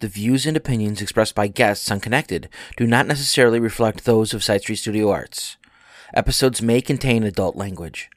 The views and opinions expressed by guests on Connected do not necessarily reflect those of Side Street Studio Arts. Episodes may contain adult language.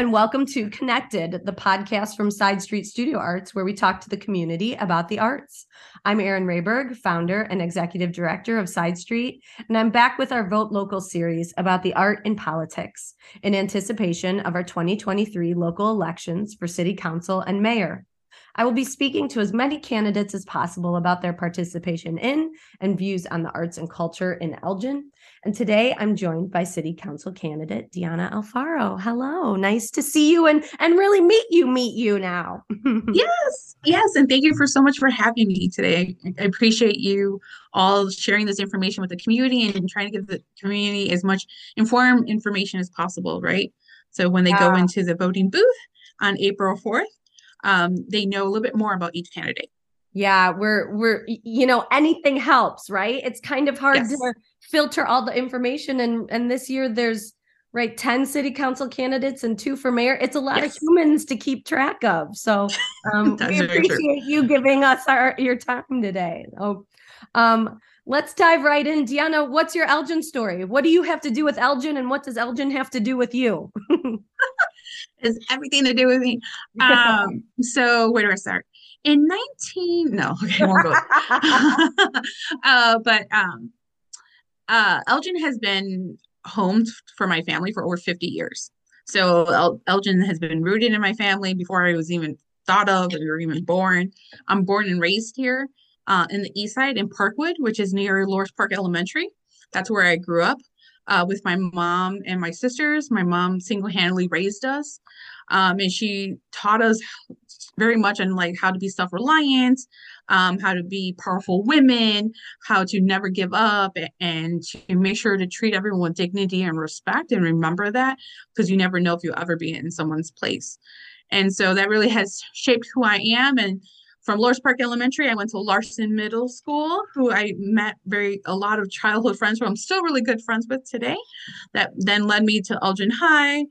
And welcome to Connected, the podcast from Side Street Studio Arts, where we talk to the community about the arts. I'm Erin Rayburn, founder and executive director of Side Street, and I'm back with our Vote Local series about the art in politics in anticipation of our 2023 local elections for city council and mayor. I will be speaking to as many candidates as possible about their participation in and views on the arts and culture in Elgin. And today I'm joined by City Council candidate Diana Alfaro. Hello, nice to see you and and really meet you, meet you now. yes, yes, and thank you for so much for having me today. I appreciate you all sharing this information with the community and trying to give the community as much informed information as possible, right? So when they go into the voting booth on April 4th, um, they know a little bit more about each candidate. Yeah, we're we're you know anything helps, right? It's kind of hard yes. to filter all the information and and this year there's right 10 city council candidates and two for mayor. It's a lot yes. of humans to keep track of. So um, we appreciate you giving us our your time today. Oh, um, let's dive right in. Diana, what's your Elgin story? What do you have to do with Elgin and what does Elgin have to do with you? has everything to do with me. Um, so where do I start? In 19, no, okay, won't go. uh, but um, uh, Elgin has been home for my family for over 50 years. So El- Elgin has been rooted in my family before I was even thought of, or even born. I'm born and raised here uh, in the east side in Parkwood, which is near Lords Park Elementary. That's where I grew up uh, with my mom and my sisters. My mom single-handedly raised us, um, and she taught us very much on like how to be self-reliant, um, how to be powerful women, how to never give up, and to make sure to treat everyone with dignity and respect. And remember that because you never know if you'll ever be in someone's place. And so that really has shaped who I am and from Lords Park Elementary, I went to Larson Middle School, who I met very a lot of childhood friends who I'm still really good friends with today. That then led me to Elgin High,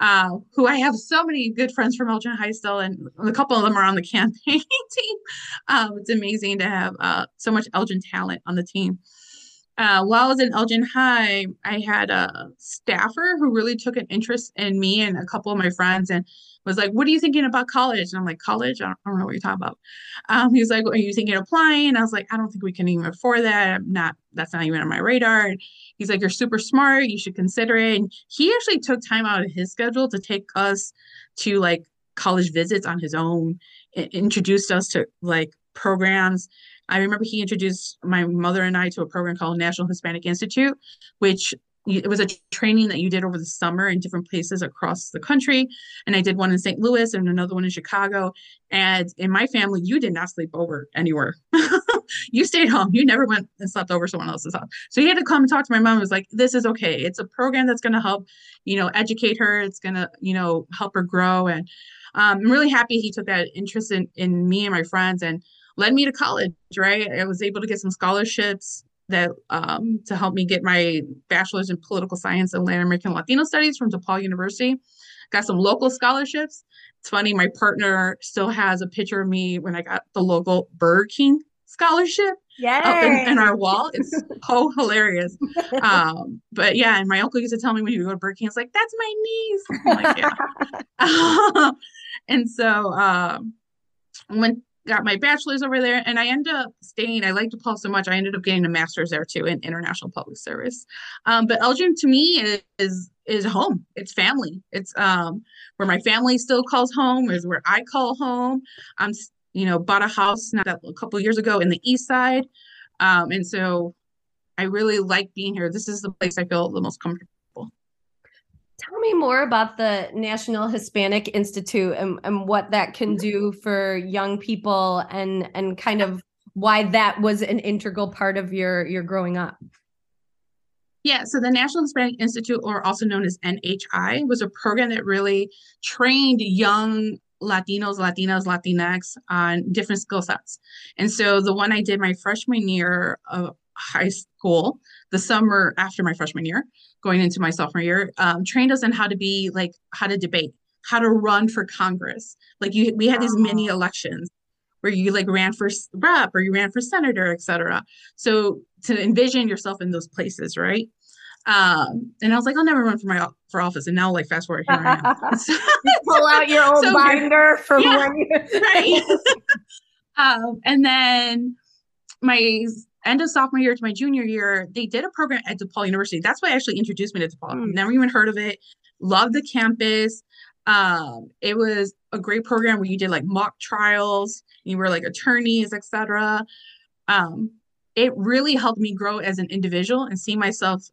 uh, who I have so many good friends from Elgin High still, and a couple of them are on the campaign team. Uh, it's amazing to have uh, so much Elgin talent on the team. Uh, while I was in Elgin High, I had a staffer who really took an interest in me and a couple of my friends, and was like, "What are you thinking about college?" And I'm like, "College? I don't, I don't know what you're talking about." Um, he's like, "Are you thinking of applying?" And I was like, "I don't think we can even afford that. I'm not. That's not even on my radar." And he's like, "You're super smart. You should consider it." And he actually took time out of his schedule to take us to like college visits on his own. introduced us to like programs. I remember he introduced my mother and I to a program called National Hispanic Institute, which it was a training that you did over the summer in different places across the country. And i did one in st louis and another one in chicago. And in my family you did not sleep over anywhere. You stayed home. You never went and slept over someone else's house. So he had to come and talk to my mom. And was like this is okay. It's a program that's going to help you know educate her. It's going to you know help her grow. And um, i'm really happy he took that interest in, in me and my friends. And led me to college right i was able to get some scholarships that um, to help me get my bachelor's in political science and Latin American Latino studies from DePaul University. Got some local scholarships. It's funny, my partner still has a picture of me when I got the local Burger King scholarship Yay. up in, in, our wall. It's so hilarious. Um, but yeah, and my uncle used to tell me when he would go to Burger King, it's like, that's my niece. Like, yeah. and so um, went got my bachelor's over there and I ended up staying. I liked DePaul so much. I ended up getting a master's there too in international public service. Um, but Elgin to me is, is, home. It's family. It's um, where my family still calls home is where I call home. I'm, you know, bought a house not a couple years ago in the East side. Um, and so I really like being here. This is the place I feel the most comfortable Tell me more about the National Hispanic Institute and, and what that can do for young people and and kind of why that was an integral part of your your growing up. Yeah, so the National Hispanic Institute, or also known as NHI, was a program that really trained young Latinos, Latinas, Latinx on different skill sets. And so the one I did my freshman year of high school, the summer after my freshman year, going into my sophomore year, um, trained us in how to be like how to debate, how to run for Congress. Like you, we had these mini elections where you like ran for rep or you ran for senator, etc. So to envision yourself in those places, right? Um, and I was like, I'll never run for my for office. And now, like, fast forward here I am. So, pull out your old so binder from yeah, right. um, and then my end of sophomore year to my junior year, they did a program at DePaul University. That's why I actually introduced me to DePaul. Mm. Never even heard of it. Loved the campus. Um, it was a great program where you did like mock trials, you were like attorneys, etc. Um, it really helped me grow as an individual and see myself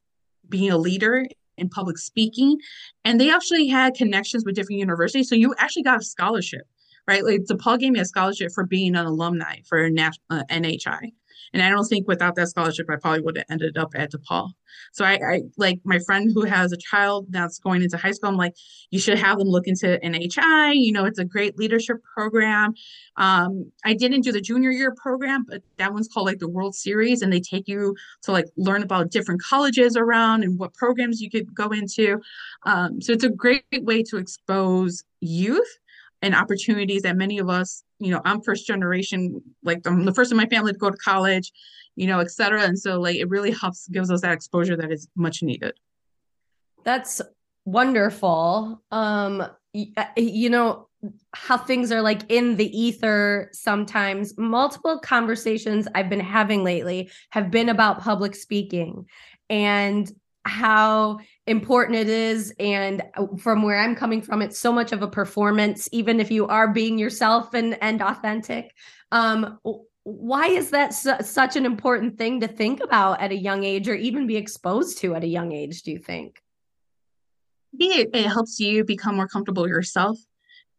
being a leader in public speaking. And they actually had connections with different universities. So you actually got a scholarship, right? Like DePaul gave me a scholarship for being an alumni for uh, NHI. And I don't think without that scholarship, I probably would have ended up at DePaul. So I, I like my friend who has a child that's going into high school. I'm like, you should have them look into NHI. You know, it's a great leadership program. Um, I didn't do the junior year program, but that one's called like the World Series, and they take you to like learn about different colleges around and what programs you could go into. Um, so it's a great way to expose youth and opportunities that many of us, you know, I'm first generation, like I'm the first in my family to go to college, you know, et cetera. And so like it really helps, gives us that exposure that is much needed. That's wonderful. Um, uh, you know, how things are like in the ether sometimes multiple conversations i've been having lately have been about public speaking and how important it is. And uh, from where i'm coming from it's so much of a performance even if you are being yourself and and authentic. Um why is that su- such an important thing to think about at a young age or even be exposed to at a young age do you think? I think it, it helps you become more comfortable yourself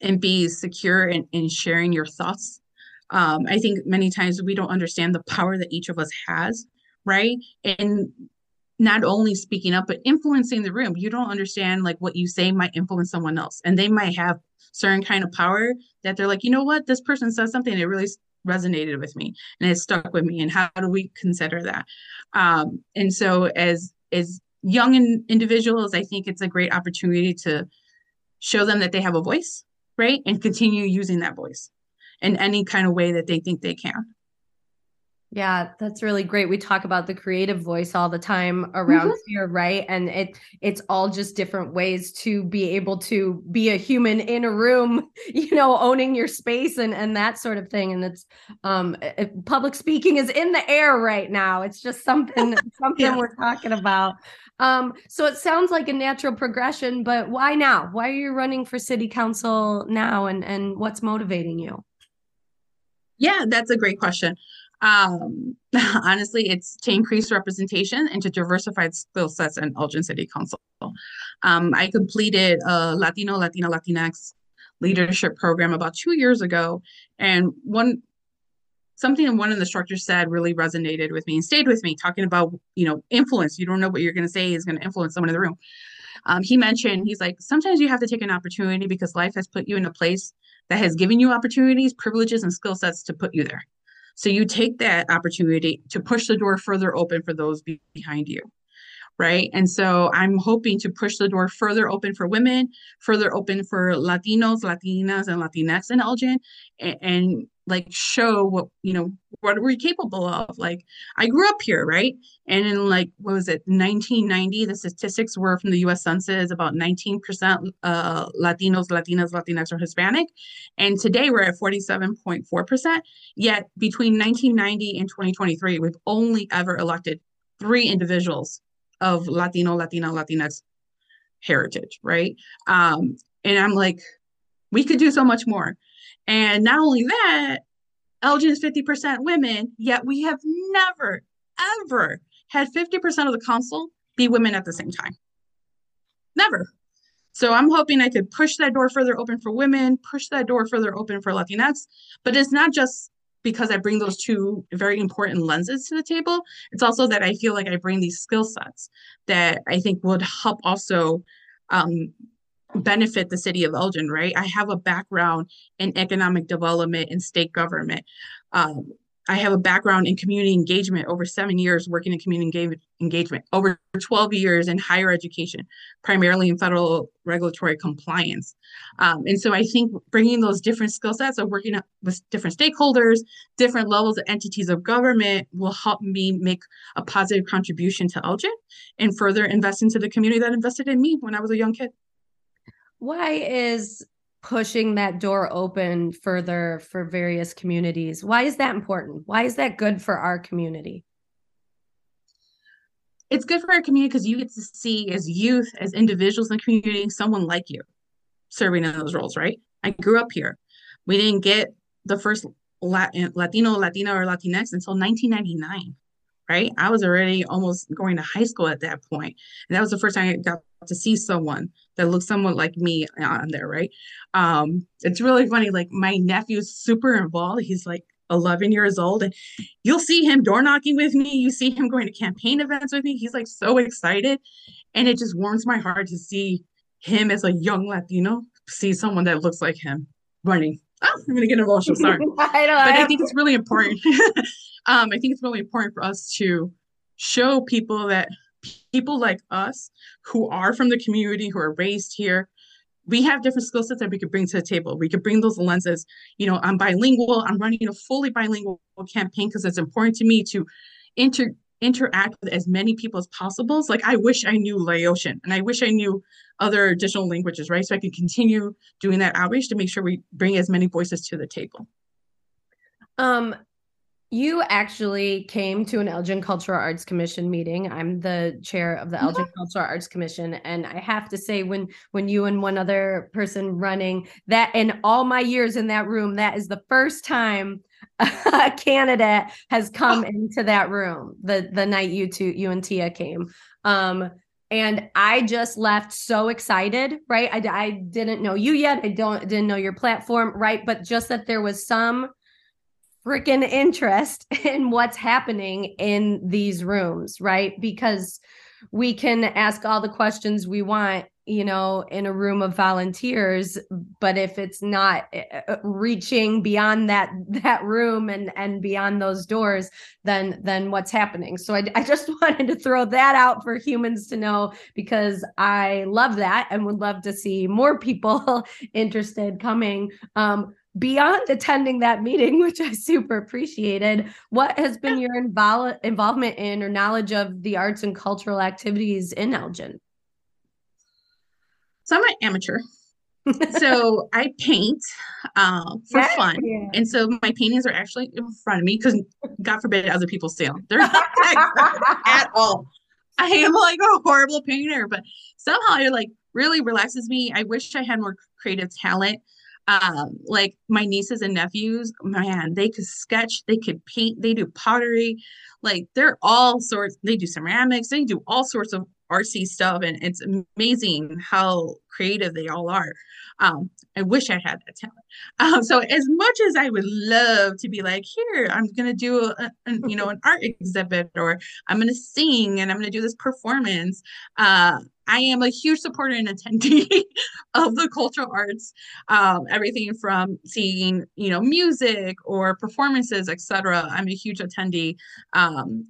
and be secure in, in sharing your thoughts. Um, i think many times we don't understand the power that each of us has right? And not only speaking up but influencing the room. You don't understand like what you say might influence someone else and they might have certain kind of power that they're like you know what? This person says something that really resonated with me and it stuck with me and how do we consider that? Um, and so as as young in, individuals i think it's a great opportunity to show them that they have a voice right and continue using that voice in any kind of way that they think they can yeah, that's really great. We talk about the creative voice all the time around mm-hmm. here, right? And it it's all just different ways to be able to be a human in a room, you know, owning your space and and that sort of thing. And it's um it, public speaking is in the air right now. It's just something something yeah. we're talking about. Um, so it sounds like a natural progression, but why now? Why are you running for city council now and and what's motivating you? Yeah, that's a great question. Um, honestly, it's to increase representation and to diversify skill sets in Elgin City Council. Um, I completed a Latino, Latina, Latinx leadership program about two years ago, and one something one of the instructors said really resonated with me and stayed with me, talking about you know influence. You don't know what you're going to say is going to influence someone in the room. Um, he mentioned he's like sometimes you have to take an opportunity because life has put you in a place that has given you opportunities, privileges, and skill sets to put you there. So you take that opportunity to push the door further open for those behind you. Right. And so I'm hoping to push the door further open for women, further open for Latinos, Latinas, and Latinx in Elgin, and, and like show what you know what we're capable of. Like i grew up here right? And in like what was it 1990 the statistics were from the us census about 19% uh, latinos latinas latinx or hispanic. And today we're at 47.4% yet between 1990 and 2023 we've only ever elected three individuals of latino latina latinx heritage right? Um and i'm like we could do so much more and not only that, Elgin is 50% women, yet we have never, ever had 50% of the council be women at the same time. Never. So I'm hoping I could push that door further open for women, push that door further open for Latinx. But it's not just because I bring those two very important lenses to the table. It's also that I feel like I bring these skill sets that I think would help also um, benefit the city of Elgin, right? I have a background in economic development and state government. Um, I have a background in community engagement, over seven years working in community engagement, over 12 years in higher education, primarily in federal regulatory compliance. Um, and so I think bringing those different skill sets of working with different stakeholders, different levels of entities of government will help me make a positive contribution to Elgin and further invest into the community that invested in me when I was a young kid. Why is pushing that door open further for various communities. Why is that important? Why is that good for our community? It's good for our community because you get to see as youth, as individuals in the community, someone like you serving in those roles, right? I grew up here. We didn't get the first Latin, Latino, Latina, or Latinx until 1999, right? I was already almost going to high school at that point. And that was the first time I got to see someone that looked somewhat like me on there, right? Um, it's really funny. Like my nephew's super involved. He's like 11 years old, and you'll see him door knocking with me. You see him going to campaign events with me. He's like so excited, and it just warms my heart to see him as a young Latino see someone that looks like him running. Oh, I'm gonna get emotional. Sorry, I but I think it's really important. um, I think it's really important for us to show people that people like us who are from the community, who are raised here, we have different skill sets that we could bring to the table. We could bring those lenses. You know, I'm bilingual. I'm running a fully bilingual campaign because it's important to me to inter interact with as many people as possible. It's like I wish I knew Laotian and I wish I knew other additional languages, right? So I can continue doing that outreach to make sure we bring as many voices to the table. Um, you actually came to an Elgin Cultural Arts Commission meeting. I'm the chair of the Elgin Cultural Arts Commission, and I have to say, when when you and one other person running that, in all my years in that room, that is the first time a candidate has come oh. into that room. The the night you two, you and Tia came. Um, and I just left so excited, right? I, I didn't know you yet. I don't didn't know your platform, right? But just that there was some freaking interest in what's happening in these rooms, right? Because we can ask all the questions we want, you know, in a room of volunteers, but if it's not eh, eh, reaching beyond that that room and and beyond those doors, then then what's happening? So I, I just wanted to throw that out for humans to know because I love that and would love to see more people interested coming. Um, beyond attending that meeting, which I super appreciated, what has been your invol- involvement in or knowledge of the arts and cultural activities in Elgin? So I'm an amateur. so I paint uh, for fun. Yeah. And so my paintings are actually in front of me because God forbid other people steal them. They're not at all. I am like a horrible painter, but somehow it like really relaxes me. I wish I had more creative talent um, like my nieces and nephews, man, they could sketch, they could paint, they do pottery, like they're all sorts, they do ceramics, they do all sorts of artsy stuff, and it's amazing how creative they all are. Um, I wish I had that talent. Um, so as much as I would love to be like, here, I'm gonna do a, a you know an art exhibit, or I'm gonna sing and I'm gonna do this performance. Uh, I am a huge supporter and attendee of the cultural arts, um, everything from seeing, you know, music or performances, etc. I'm a huge attendee. Um,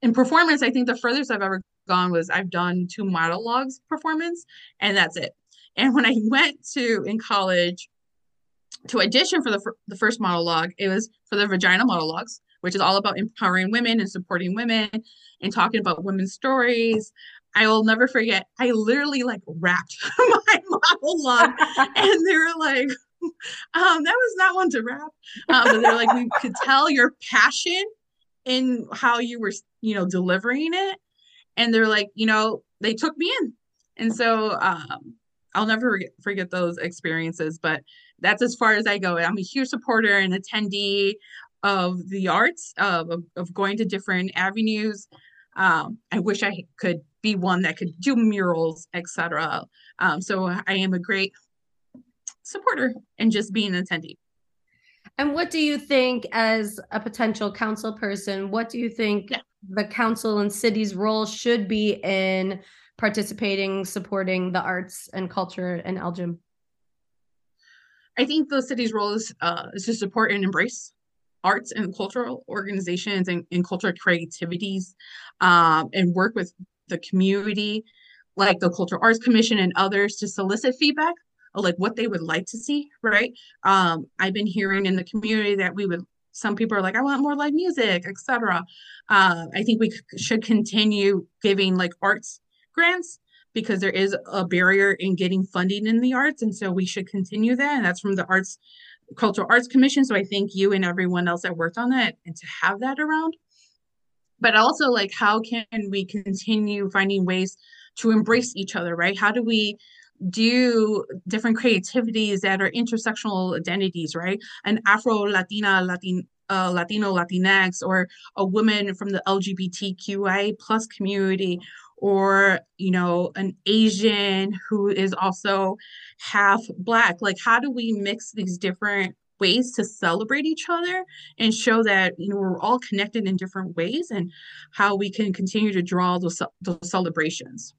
in performance, I think the furthest I've ever gone was I've done two monologues performance, and that's it. And when I went to in college to audition for the, the first monologue, it was for the Vagina Monologues, which is all about empowering women and supporting women and talking about women's stories. I will never forget. I literally like wrapped my model monologue, and they were like, um, "That was not one to wrap," um, but they're like, "We could tell your passion in how you were, you know, delivering it," and they're like, you know, they took me in, and so um, I'll never forget, forget those experiences. But that's as far as I go. I'm a huge supporter and attendee of the arts, of, of going to different avenues. Um, I wish I could be one that could do murals, etc. Um, so I am a great supporter and just being an attendee. And what do you think, as a potential council person, what do you think yeah. the council and city's role should be in participating, supporting the arts and culture in Elgin? I think the city's role is, uh, is to support and embrace arts and cultural organizations and, and cultural creativities um, and work with the community, like the Cultural Arts Commission and others, to solicit feedback like what they would like to see, right? Um, I've been hearing in the community that we would some people are like, I want more live music, etc. Uh, I think we should continue giving like arts grants because there is a barrier in getting funding in the arts. And so we should continue that. And that's from the Arts Cultural Arts Commission. So I thank you and everyone else that worked on that and to have that around. But also like how can we continue finding ways to embrace each other, right? How do we do different creativities that are intersectional identities, right? An Afro Latina, Latin, uh, Latino, Latinx, or a woman from the LGBTQI plus community, or you know, an Asian who is also half Black. Like, how do we mix these different ways to celebrate each other and show that you know we're all connected in different ways, and how we can continue to draw those those celebrations.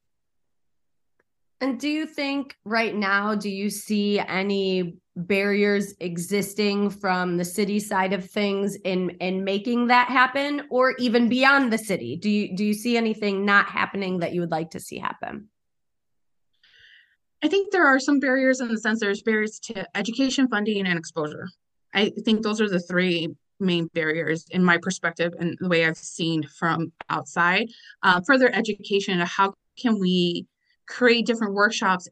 And do you think right now, do you see any barriers existing from the city side of things in in making that happen or even beyond the city? Do you do you see anything not happening that you would like to see happen? I think there are some barriers in the sense there's barriers to education, funding, and exposure. I think those are the three main barriers in my perspective and the way I've seen from outside. Uh, further education, how can we create different workshops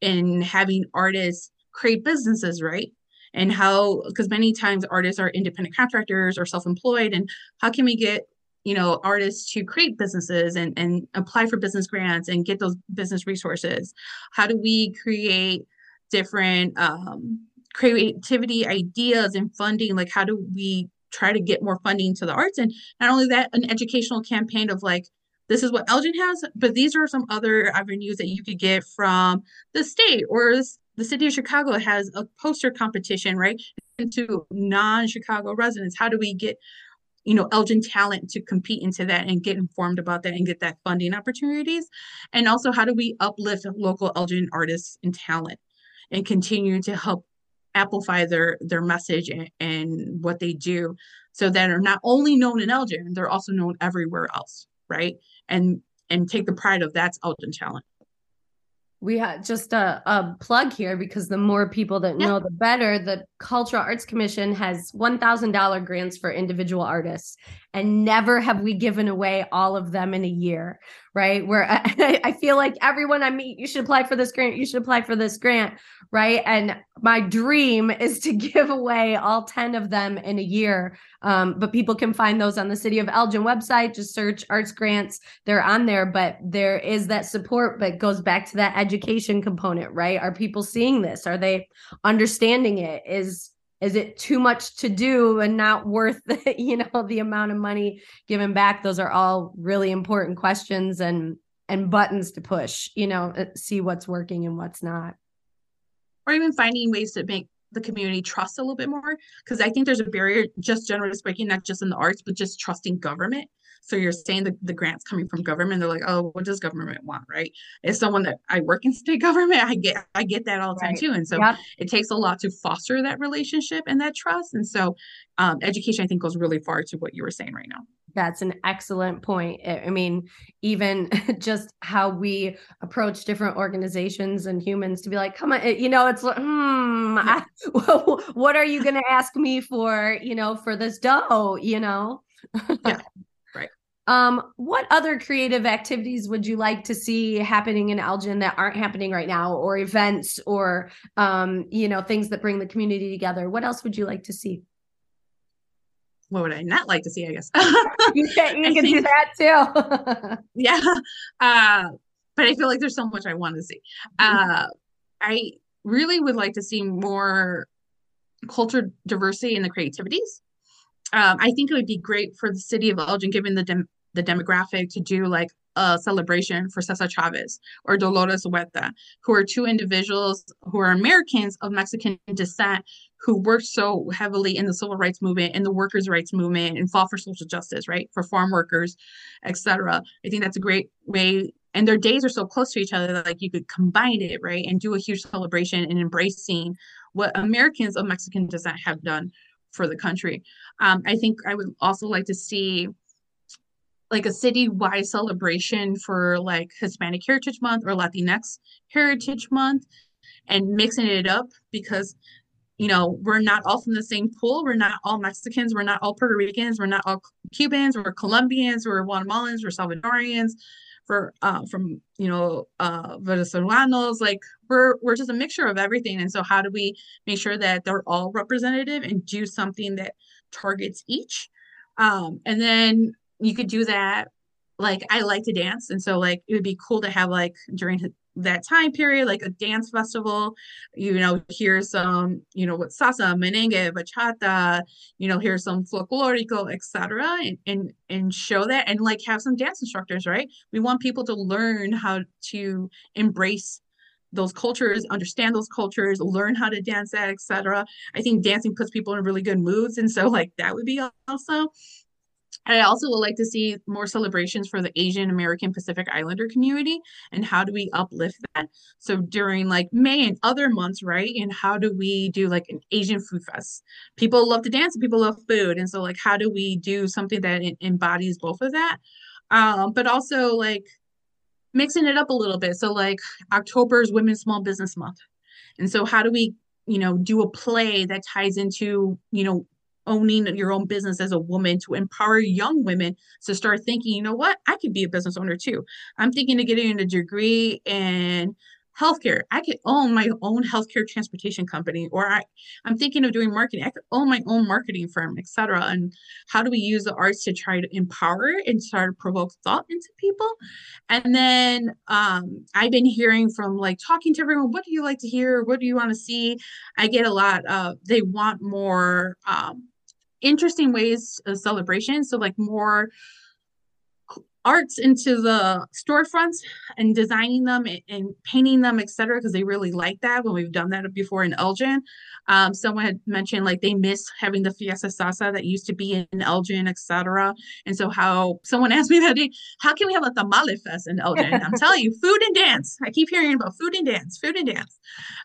and having artists create businesses, right? And how, because many times artists are independent contractors or self employed, and how can we get you know artists to create businesses and and apply for business grants and get those business resources how do we create different um, creativity ideas and funding like how do we try to get more funding to the arts and not only that an educational campaign of like this is what Elgin has, but these are some other avenues that you could get from the state or the city of Chicago has a poster competition, right? Into non-Chicago residents. How do we get, you know, Elgin talent to compete into that and get informed about that and get that funding opportunities? And also how do we uplift local Elgin artists and talent and continue to help amplify their their message and, and what they do so that are not only known in Elgin, they're also known everywhere else, right? and and take the pride of that's Elgin talent we had just a, a plug here because the more people that know the better. The cultural arts commission has $1000 grants for individual artists and never have we given away all of them in a year right? Where I, I feel like everyone i meet you should apply for this grant you should apply for this grant right? And my dream is to give away all 10 of them in a year. Um, but people can find those on the city of elgin website. Just search arts grants. They're on there but there is that support but goes back to that education component right? Are people seeing this? Are they understanding it? Is is it too much to do and not worth the, you know the amount of money given back? Those are all really important questions and and buttons to push you know uh, see what's working and what's not. Or even finding ways to make the community trust a little bit more because i think there's a barrier just generally speaking not just in the arts but just trusting government so you're saying the, the grants coming from government, they're like, oh, what does government want, right? As someone that I work in state government, I get I get that all the right. time too. And so yep. it takes a lot to foster that relationship and that trust. And so um, education, I think, goes really far to what you were saying right now. That's an excellent point. I mean, even just how we approach different organizations and humans to be like, come on, you know, it's like, hmm. I, what are you going to ask me for, you know, for this dough, you know? yeah. Um, what other creative activities would you like to see happening in Elgin that aren't happening right now, or events, or um, you know, things that bring the community together? What else would you like to see? What would I not like to see? I guess you can, you can think, do that too. yeah, uh, but I feel like there's so much I want to see. Uh, I really would like to see more culture diversity in the creativities um, I think it would be great for the city of Elgin, given the dem- the demographic, to do like a celebration for Cesar Chavez or Dolores Huerta, who are two individuals who are Americans of Mexican descent who worked so heavily in the civil rights movement and the workers' rights movement and fought for social justice, right, for farm workers, etc. I think that's a great way and their days are so close to each other that like you could combine it right and do a huge celebration and embracing what americans of mexican descent have done for the country. Um, i think i would also like to see like a citywide celebration for like hispanic heritage month or latinx heritage month and mixing it up because you know we're not all from the same pool. We're not all mexicans. We're not all puerto ricans. We're not all cubans we're colombians we're guatemalans we're salvadorians for uh, from you know uh, Venezolanos. Like we're we're just a mixture of everything. And so how do we make sure that they're all representative and do something that targets each? Um, and then you could do that. Like I like to dance, and so like it would be cool to have like during that time period, like a dance festival, you know, here's some, you know, what salsa, merengue, bachata, you know, here's some folklorico, etc., and, and and show that and like have some dance instructors, right? We want people to learn how to embrace those cultures, understand those cultures, learn how to dance that, etc. I think dancing puts people in really good moods, and so like that would be also I also would like to see more celebrations for the Asian American Pacific Islander community and how do we uplift that? So during like May and other months, right? And how do we do like an Asian food fest? People love to dance and people love food. And so like how do we do something that embodies both of that? Um, but also like mixing it up a little bit. So like October is Women's Small Business Month. And so how do we you know do a play that ties into you know owning your own business as a woman to empower young women to start thinking, you know what, I could be a business owner too. I'm thinking of getting a degree in healthcare. I could own my own healthcare transportation company, or I, I'm thinking of doing marketing. I could own my own marketing firm, etc. And how do we use the arts to try to empower and start to provoke thought into people? And then um, I've been hearing from like talking to everyone, what do you like to hear? What do you want to see? I get a lot of they want more um, interesting ways of celebration. So like more arts into the storefronts and designing them and, and painting them, etc. Because they really like that when we've done that before in Elgin. Um, someone had mentioned like they miss having the Fiesta Salsa that used to be in Elgin, etc. And so how someone asked me that day, how can we have a tamale fest in Elgin? I'm telling you, food and dance. I keep hearing about food and dance, food and dance.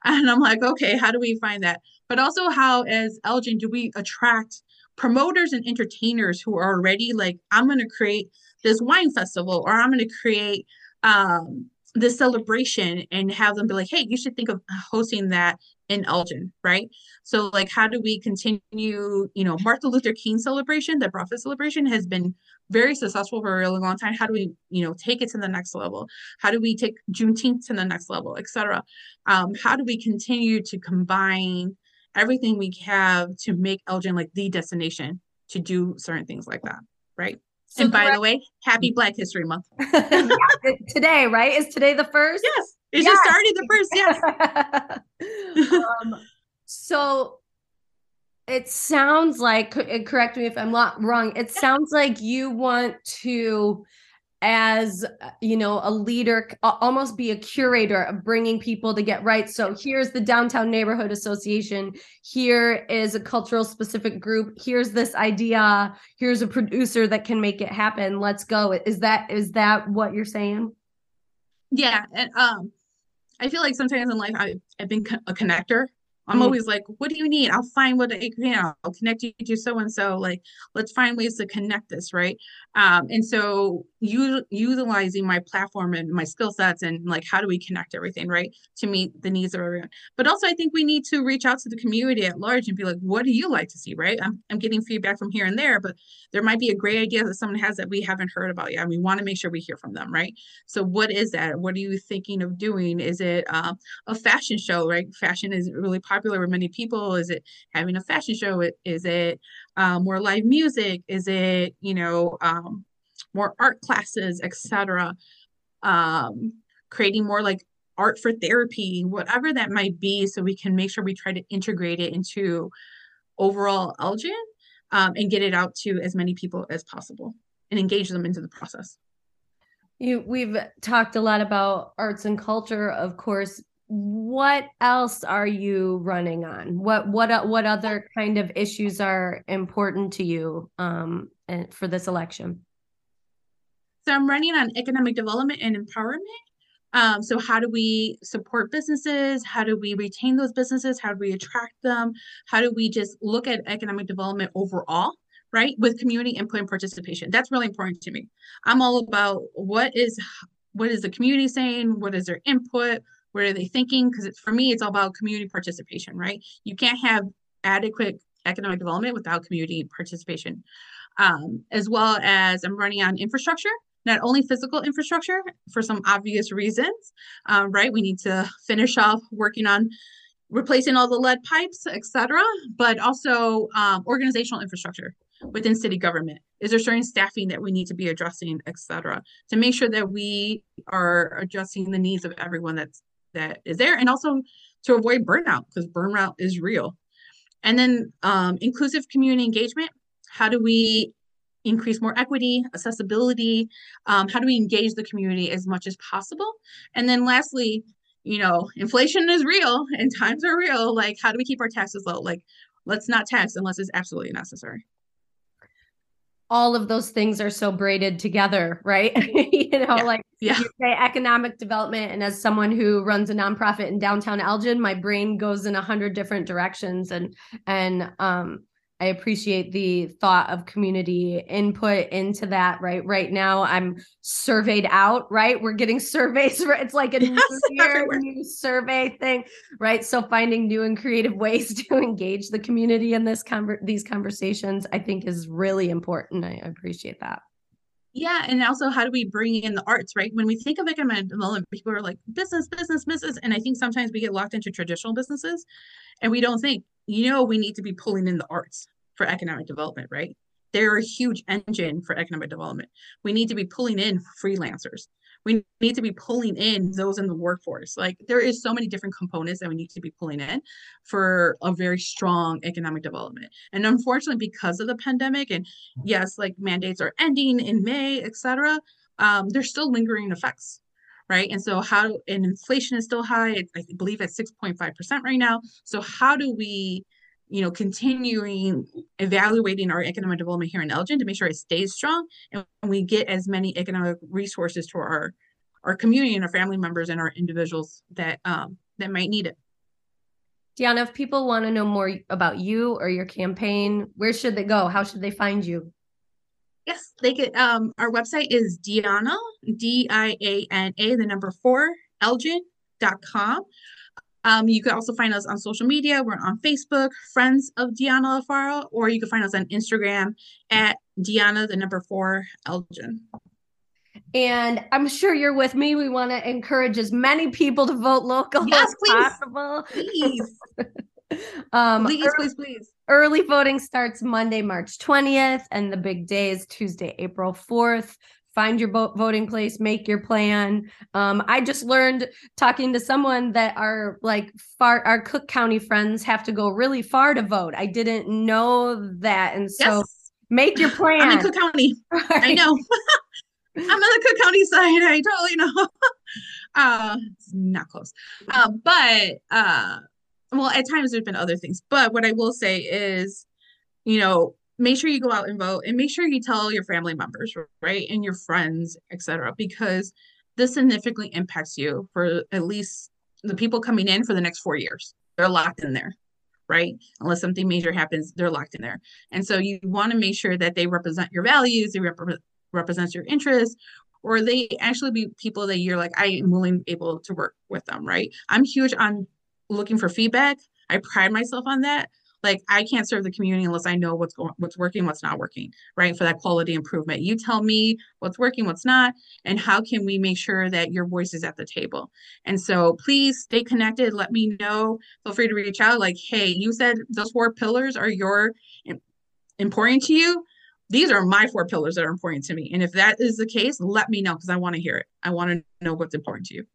And I'm like, okay, how do we find that? But also how as Elgin do we attract promoters and entertainers who are already like, I'm going to create this wine festival or I'm going to create um, this celebration and have them be like, hey, you should think of hosting that in Elgin, right? So, like, how do we continue? You know, Martin Luther King celebration, the Prophet celebration has been very successful for a really long time. How do we, you know, take it to the next level? How do we take Juneteenth to the next level, etc.? Um, how do we continue to combine everything we have to make Elgin like the destination to do certain things like that, right? So and by the way, happy Black History Month. today, right? Is today the first? Yes. It yes. just started the first, yes. um, so it sounds like, correct me if I'm not wrong, it sounds like you want to as you know a leader almost be a curator of bringing people to get right so here's the downtown neighborhood association here is a cultural specific group here's this idea here's a producer that can make it happen let's go is that is that what you're saying yeah and um i feel like sometimes in life I, i've been a connector I'm mm. always like, what do you need? I'll find what I can. I'll connect you to so and so. Like, let's find ways to connect this, right? Um, and so you utilizing my platform and my skill sets and like how do we connect everything, right? To meet the needs of everyone. But also I think we need to reach out to the community at large and be like, what do you like to see, right? I'm I'm getting feedback from here and there, but there might be a great idea that someone has that we haven't heard about yet. And we want to make sure we hear from them, right? So what is that? What are you thinking of doing? Is it uh, a fashion show, right? Fashion is really popular with many people? Is it having a fashion show? Is it um, more live music? Is it you know um, more art classes, etc. Um, creating more like art for therapy, whatever that might be, so we can make sure we try to integrate it into overall Elgin um, and get it out to as many people as possible and engage them into the process. You, we've talked a lot about arts and culture, of course, what else are you running on what what what other kind of issues are important to you um for this election So I'm running on economic development and empowerment. Um, so how do we support businesses? How do we retain those businesses? How do we attract them? How do we just look at economic development overall? Right, with community input and participation. That's really important to me. I'm all about what is what is the community saying? What is their input? What are they thinking? Because for me, it's all about community participation, right? You can't have adequate economic development without community participation. Um, as well as I'm running on infrastructure, not only physical infrastructure for some obvious reasons, um, right? We need to finish off working on replacing all the lead pipes, et cetera, but also um, organizational infrastructure within city government. Is there certain staffing that we need to be addressing, et cetera, to make sure that we are addressing the needs of everyone that's that is there, and also to avoid burnout because burnout is real. And then um, inclusive community engagement. How do we increase more equity, accessibility? Um, how do we engage the community as much as possible? And then lastly, you know, inflation is real and times are real. Like, how do we keep our taxes low? Like, let's not tax unless it's absolutely necessary all of those things are so braided together, right? you know, yeah. like yeah. you say economic development, and as someone who runs a nonprofit in downtown Elgin, my brain goes in a hundred different directions, and and um, I appreciate the thought of community input into that. Right, right now I'm surveyed out. Right, we're getting surveys. Right? It's like a yes, new year, new survey thing. Right, so finding new and creative ways to engage the community in this conver- these conversations, I think, is really important. I appreciate that. Yeah, and also how do we bring in the arts, right? When we think of economic development, people are like business, business, business, and I think sometimes we get locked into traditional businesses, and we don't think you know, we need to be pulling in the arts for economic development, right? They're a huge engine for economic development. We need to be pulling in freelancers. We need to be pulling in those in the workforce. Like there is so many different components that we need to be pulling in for a very strong economic development. And unfortunately, because of the pandemic, and yes, like mandates are ending in May, et cetera, um, there's still lingering effects right? And so how and inflation is still high. I believe at 6.5% right now. So how do we, you know, continuing evaluating our economic development here in Elgin to make sure it stays strong and we get as many economic resources to our our community and our family members and our individuals that um that might need it. Diana, if people want to know more about you or your campaign, where should they go? How should they find you? Yes, they could. Um, our website is Diana, D I A N A, the number four, Elgin.com. Um, you can also find us on social media. We're on Facebook, Friends of Diana Alfaro, or you can find us on Instagram at Diana, the number four, Elgin. And I'm sure you're with me. We want to encourage as many people to vote local yes, as please. possible. Please. um, please, early, please, please. Early voting starts Monday, March 20th, and the big day is Tuesday, April 4th. Find your voting place, make your plan. Um, I just learned talking to someone that our like far our Cook County friends have to go really far to vote. I didn't know that, and so yes. make your plan. I'm in Cook County. Right. I know. I'm on the Cook County side. I totally know. uh, it's not close. Uh, but uh, well, at times there's been other things, but what I will say is, you know, make sure you go out and vote and make sure you tell your family members, right? And your friends, etc. because this significantly impacts you for at least the people coming in for the next four years. They're locked in there, right? Unless something major happens, they're locked in there. And so you want to make sure that they represent your values, they rep- represent your interests, or they actually be people that you're like, I am willing able to work with them, right? I'm huge on looking for feedback. I pride myself on that. Like I can't serve the community unless I know what's going, what's working, what's not working, right? For that quality improvement. You tell me what's working, what's not, and how can we make sure that your voice is at the table. And so please stay connected. Let me know. Feel free to reach out. Like, hey, you said those four pillars are your important to you these are my four pillars that are important to me. And if that is the case, let me know because I want to hear it. I want to know what's important to you.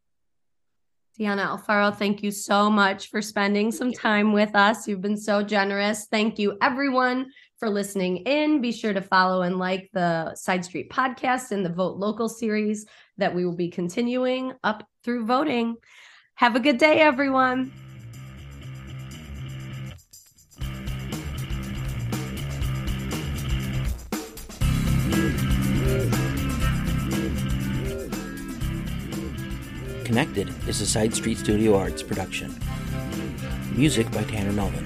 Diana Alfaro, thank you so much for spending some time with us. You've been so generous. Thank you, everyone, for listening in. Be sure to follow and like the Side Street podcast and the Vote Local series that we will be continuing up through voting. Have a good day, everyone. Connected is a Side Street Studio Arts production. Music by Tanner Melvin.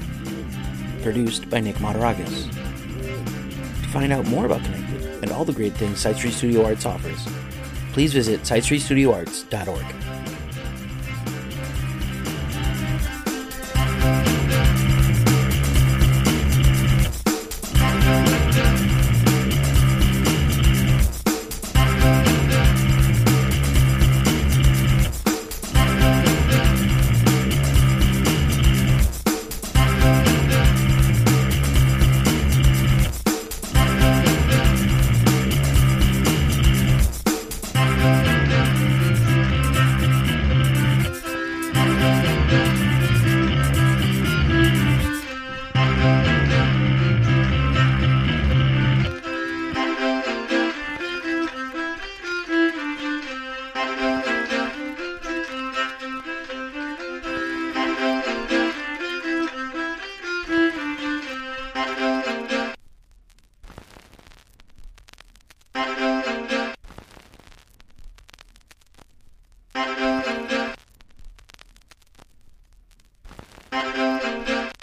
Produced by Nick Mataragas. To find out more about Connected and all the great things Side Street Studio Arts offers, please visit sidestreetstudioarts.org.